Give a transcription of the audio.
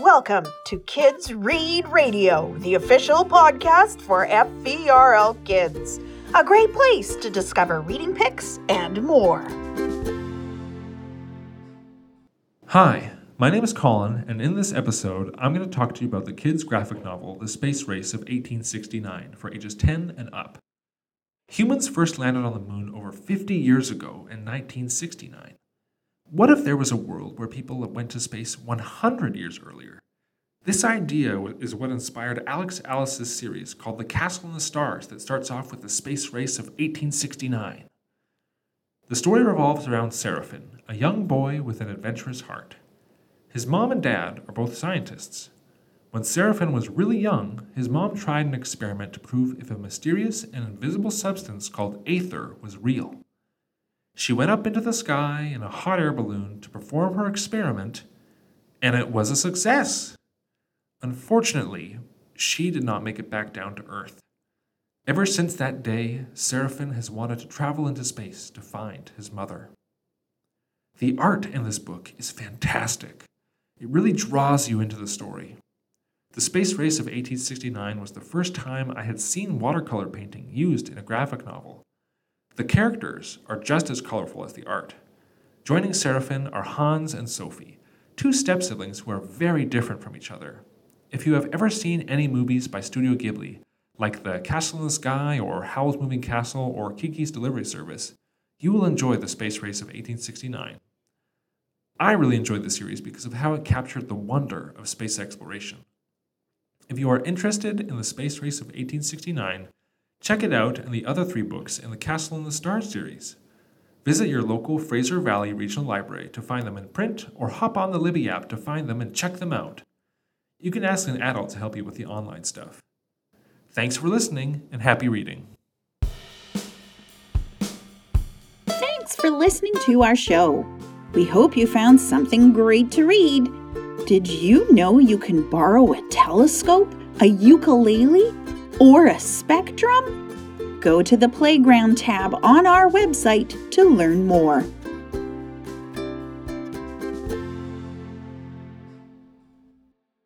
Welcome to Kids Read Radio, the official podcast for FVRL Kids. A great place to discover reading picks and more. Hi, my name is Colin, and in this episode, I'm going to talk to you about the kids' graphic novel, The Space Race of 1869, for ages 10 and up. Humans first landed on the moon over 50 years ago in 1969. What if there was a world where people went to space 100 years earlier? This idea is what inspired Alex Alice's series called The Castle in the Stars that starts off with the space race of 1869. The story revolves around Seraphin, a young boy with an adventurous heart. His mom and dad are both scientists. When Seraphin was really young, his mom tried an experiment to prove if a mysterious and invisible substance called aether was real. She went up into the sky in a hot air balloon to perform her experiment, and it was a success. Unfortunately, she did not make it back down to Earth. Ever since that day, Seraphin has wanted to travel into space to find his mother. The art in this book is fantastic. It really draws you into the story. The Space Race of 1869 was the first time I had seen watercolor painting used in a graphic novel. The characters are just as colorful as the art. Joining Seraphin are Hans and Sophie, two step siblings who are very different from each other. If you have ever seen any movies by Studio Ghibli, like The Castle in the Sky or Howl's Moving Castle or Kiki's Delivery Service, you will enjoy The Space Race of 1869. I really enjoyed the series because of how it captured the wonder of space exploration. If you are interested in The Space Race of 1869, Check it out and the other three books in the Castle in the Stars series. Visit your local Fraser Valley Regional Library to find them in print or hop on the Libby app to find them and check them out. You can ask an adult to help you with the online stuff. Thanks for listening and happy reading. Thanks for listening to our show. We hope you found something great to read. Did you know you can borrow a telescope, a ukulele, or a spectrum? Go to the Playground tab on our website to learn more.